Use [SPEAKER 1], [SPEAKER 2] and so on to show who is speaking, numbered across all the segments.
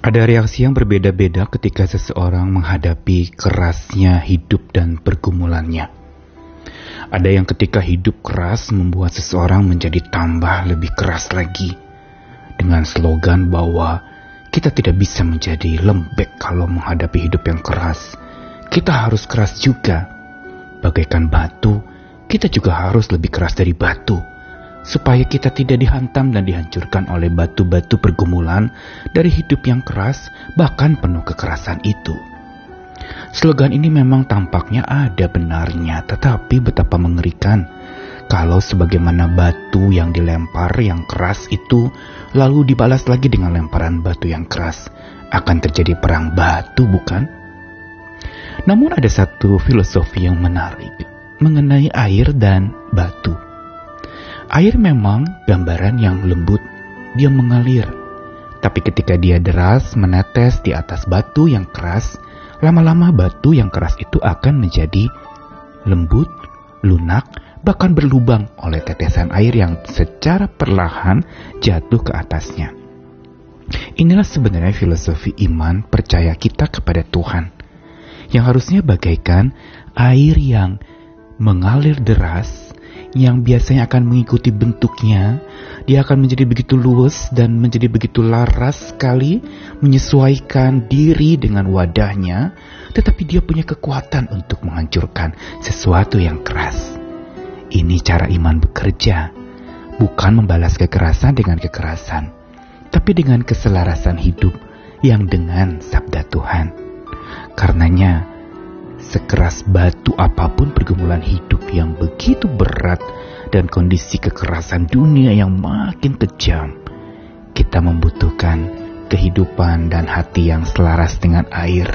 [SPEAKER 1] Ada reaksi yang berbeda-beda ketika seseorang menghadapi kerasnya hidup dan pergumulannya. Ada yang ketika hidup keras membuat seseorang menjadi tambah lebih keras lagi. Dengan slogan bahwa kita tidak bisa menjadi lembek kalau menghadapi hidup yang keras. Kita harus keras juga. Bagaikan batu, kita juga harus lebih keras dari batu supaya kita tidak dihantam dan dihancurkan oleh batu-batu pergumulan dari hidup yang keras, bahkan penuh kekerasan itu. Slogan ini memang tampaknya ada benarnya, tetapi betapa mengerikan kalau sebagaimana batu yang dilempar yang keras itu lalu dibalas lagi dengan lemparan batu yang keras, akan terjadi perang batu, bukan? Namun ada satu filosofi yang menarik mengenai air dan batu. Air memang gambaran yang lembut, dia mengalir. Tapi ketika dia deras menetes di atas batu yang keras, lama-lama batu yang keras itu akan menjadi lembut, lunak, bahkan berlubang oleh tetesan air yang secara perlahan jatuh ke atasnya. Inilah sebenarnya filosofi iman percaya kita kepada Tuhan, yang harusnya bagaikan air yang mengalir deras yang biasanya akan mengikuti bentuknya, dia akan menjadi begitu luwes dan menjadi begitu laras sekali menyesuaikan diri dengan wadahnya, tetapi dia punya kekuatan untuk menghancurkan sesuatu yang keras. Ini cara iman bekerja, bukan membalas kekerasan dengan kekerasan, tapi dengan keselarasan hidup yang dengan sabda Tuhan. Karenanya, Sekeras batu apa pun pergumulan hidup yang begitu berat dan kondisi kekerasan dunia yang makin kejam, kita membutuhkan kehidupan dan hati yang selaras dengan air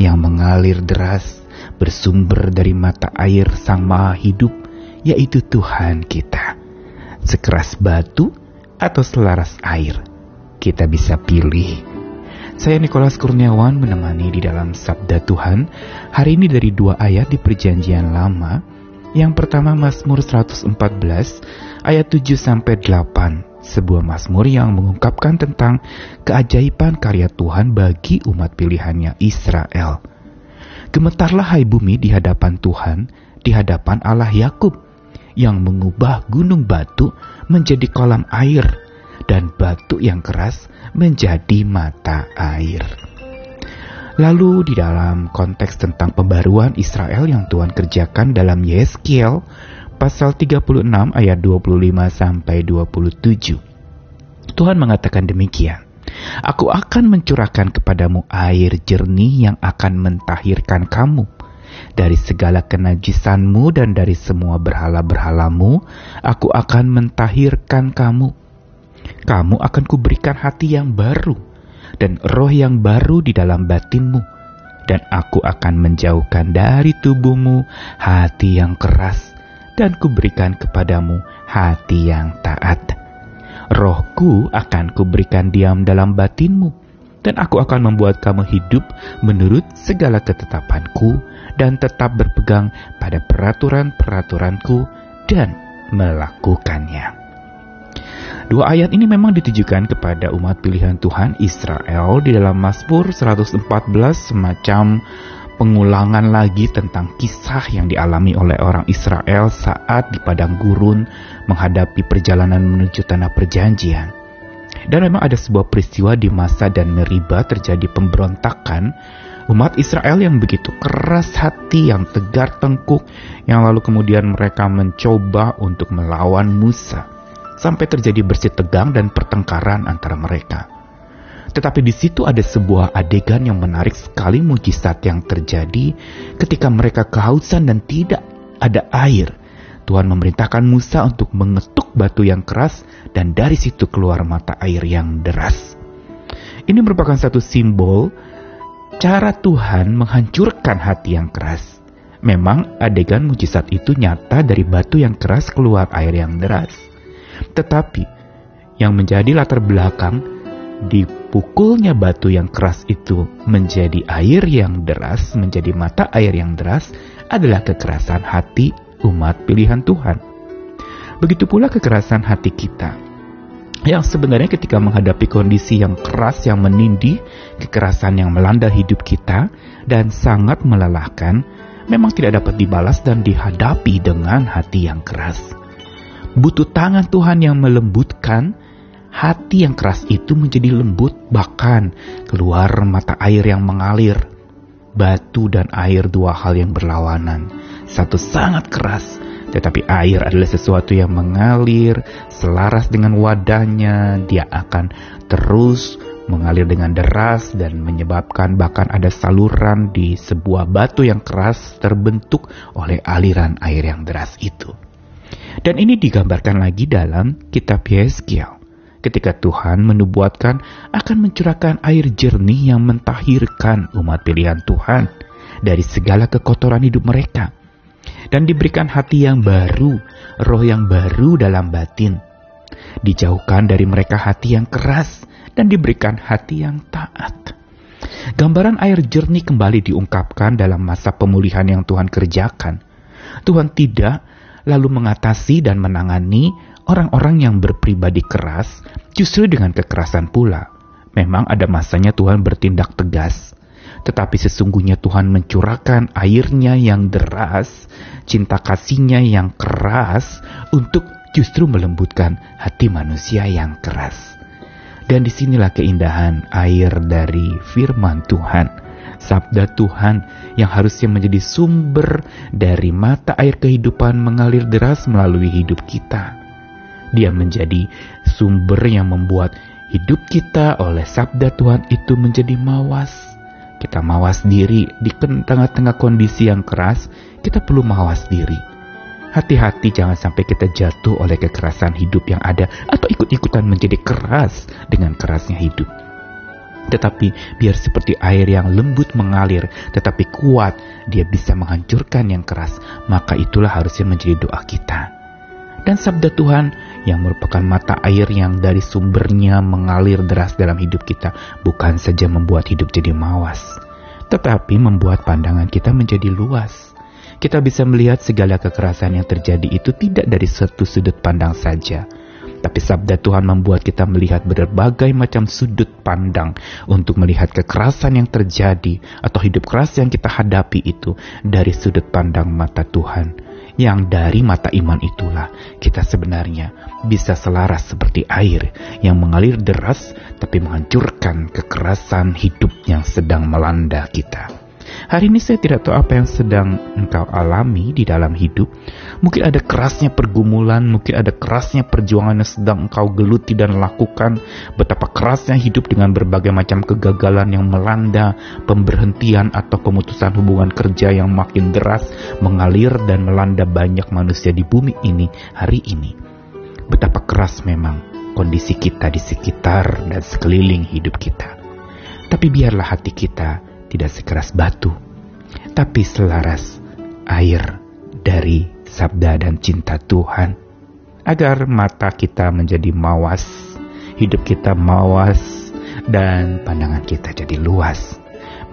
[SPEAKER 1] yang mengalir deras bersumber dari mata air Sang Maha Hidup, yaitu Tuhan kita. Sekeras batu atau selaras air, kita bisa pilih saya Nikolas Kurniawan menemani di dalam Sabda Tuhan hari ini dari dua ayat di Perjanjian Lama. Yang pertama Mazmur 114 ayat 7 sampai 8, sebuah mazmur yang mengungkapkan tentang keajaiban karya Tuhan bagi umat pilihannya Israel. Gemetarlah hai bumi di hadapan Tuhan, di hadapan Allah Yakub yang mengubah gunung batu menjadi kolam air dan batu yang keras menjadi mata air. Lalu di dalam konteks tentang pembaruan Israel yang Tuhan kerjakan dalam Yeskiel pasal 36 ayat 25 sampai 27. Tuhan mengatakan demikian. Aku akan mencurahkan kepadamu air jernih yang akan mentahirkan kamu dari segala kenajisanmu dan dari semua berhala-berhalamu, aku akan mentahirkan kamu kamu akan kuberikan hati yang baru dan roh yang baru di dalam batinmu. Dan aku akan menjauhkan dari tubuhmu hati yang keras dan kuberikan kepadamu hati yang taat. Rohku akan kuberikan diam dalam batinmu dan aku akan membuat kamu hidup menurut segala ketetapanku dan tetap berpegang pada peraturan-peraturanku dan melakukannya. Dua ayat ini memang ditujukan kepada umat pilihan Tuhan Israel di dalam Mazmur 114 semacam pengulangan lagi tentang kisah yang dialami oleh orang Israel saat di padang gurun menghadapi perjalanan menuju tanah perjanjian. Dan memang ada sebuah peristiwa di masa dan Meriba terjadi pemberontakan umat Israel yang begitu keras hati, yang tegar tengkuk, yang lalu kemudian mereka mencoba untuk melawan Musa sampai terjadi bersih tegang dan pertengkaran antara mereka. Tetapi di situ ada sebuah adegan yang menarik sekali mujizat yang terjadi ketika mereka kehausan dan tidak ada air. Tuhan memerintahkan Musa untuk mengetuk batu yang keras dan dari situ keluar mata air yang deras. Ini merupakan satu simbol cara Tuhan menghancurkan hati yang keras. Memang adegan mujizat itu nyata dari batu yang keras keluar air yang deras. Tetapi yang menjadi latar belakang dipukulnya batu yang keras itu menjadi air yang deras, menjadi mata air yang deras adalah kekerasan hati umat pilihan Tuhan. Begitu pula kekerasan hati kita. yang sebenarnya ketika menghadapi kondisi yang keras yang menindih, kekerasan yang melanda hidup kita dan sangat melelahkan, memang tidak dapat dibalas dan dihadapi dengan hati yang keras. Butuh tangan Tuhan yang melembutkan, hati yang keras itu menjadi lembut, bahkan keluar mata air yang mengalir. Batu dan air dua hal yang berlawanan. Satu sangat keras, tetapi air adalah sesuatu yang mengalir selaras dengan wadahnya. Dia akan terus mengalir dengan deras dan menyebabkan bahkan ada saluran di sebuah batu yang keras terbentuk oleh aliran air yang deras itu. Dan ini digambarkan lagi dalam kitab Yeskiel. Ketika Tuhan menubuatkan akan mencurahkan air jernih yang mentahirkan umat pilihan Tuhan dari segala kekotoran hidup mereka dan diberikan hati yang baru, roh yang baru dalam batin. Dijauhkan dari mereka hati yang keras dan diberikan hati yang taat. Gambaran air jernih kembali diungkapkan dalam masa pemulihan yang Tuhan kerjakan. Tuhan tidak lalu mengatasi dan menangani orang-orang yang berpribadi keras justru dengan kekerasan pula. Memang ada masanya Tuhan bertindak tegas, tetapi sesungguhnya Tuhan mencurahkan airnya yang deras, cinta kasihnya yang keras untuk justru melembutkan hati manusia yang keras. Dan di sinilah keindahan air dari firman Tuhan, sabda Tuhan yang harusnya menjadi sumber dari mata air kehidupan mengalir deras melalui hidup kita. Dia menjadi sumber yang membuat hidup kita oleh sabda Tuhan itu menjadi mawas kita mawas diri di tengah-tengah kondisi yang keras, kita perlu mawas diri. Hati-hati jangan sampai kita jatuh oleh kekerasan hidup yang ada atau ikut-ikutan menjadi keras dengan kerasnya hidup. Tetapi biar seperti air yang lembut mengalir tetapi kuat, dia bisa menghancurkan yang keras, maka itulah harusnya menjadi doa kita. Dan sabda Tuhan yang merupakan mata air yang dari sumbernya mengalir deras dalam hidup kita, bukan saja membuat hidup jadi mawas, tetapi membuat pandangan kita menjadi luas. Kita bisa melihat segala kekerasan yang terjadi itu tidak dari satu sudut pandang saja, tapi sabda Tuhan membuat kita melihat berbagai macam sudut pandang untuk melihat kekerasan yang terjadi atau hidup keras yang kita hadapi itu dari sudut pandang mata Tuhan yang dari mata iman itulah kita sebenarnya bisa selaras seperti air yang mengalir deras tapi menghancurkan kekerasan hidup yang sedang melanda kita. Hari ini saya tidak tahu apa yang sedang engkau alami di dalam hidup. Mungkin ada kerasnya pergumulan, mungkin ada kerasnya perjuangan yang sedang engkau geluti dan lakukan. Betapa kerasnya hidup dengan berbagai macam kegagalan yang melanda, pemberhentian atau pemutusan hubungan kerja yang makin deras mengalir dan melanda banyak manusia di bumi ini hari ini. Betapa keras memang kondisi kita di sekitar dan sekeliling hidup kita. Tapi biarlah hati kita tidak sekeras batu, tapi selaras air dari sabda dan cinta Tuhan, agar mata kita menjadi mawas, hidup kita mawas, dan pandangan kita jadi luas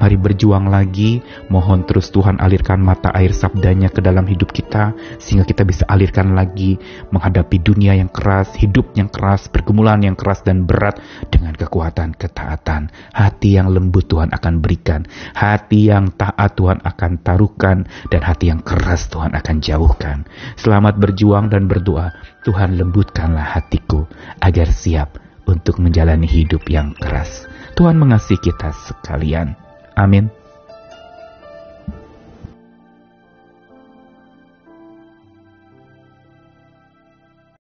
[SPEAKER 1] Mari berjuang lagi, mohon terus Tuhan alirkan mata air sabdanya ke dalam hidup kita, sehingga kita bisa alirkan lagi menghadapi dunia yang keras, hidup yang keras, pergumulan yang keras dan berat dengan kekuatan ketaatan. Hati yang lembut Tuhan akan berikan, hati yang taat Tuhan akan taruhkan, dan hati yang keras Tuhan akan jauhkan. Selamat berjuang dan berdoa, Tuhan lembutkanlah hatiku agar siap untuk menjalani hidup yang keras. Tuhan mengasihi kita sekalian. Amin.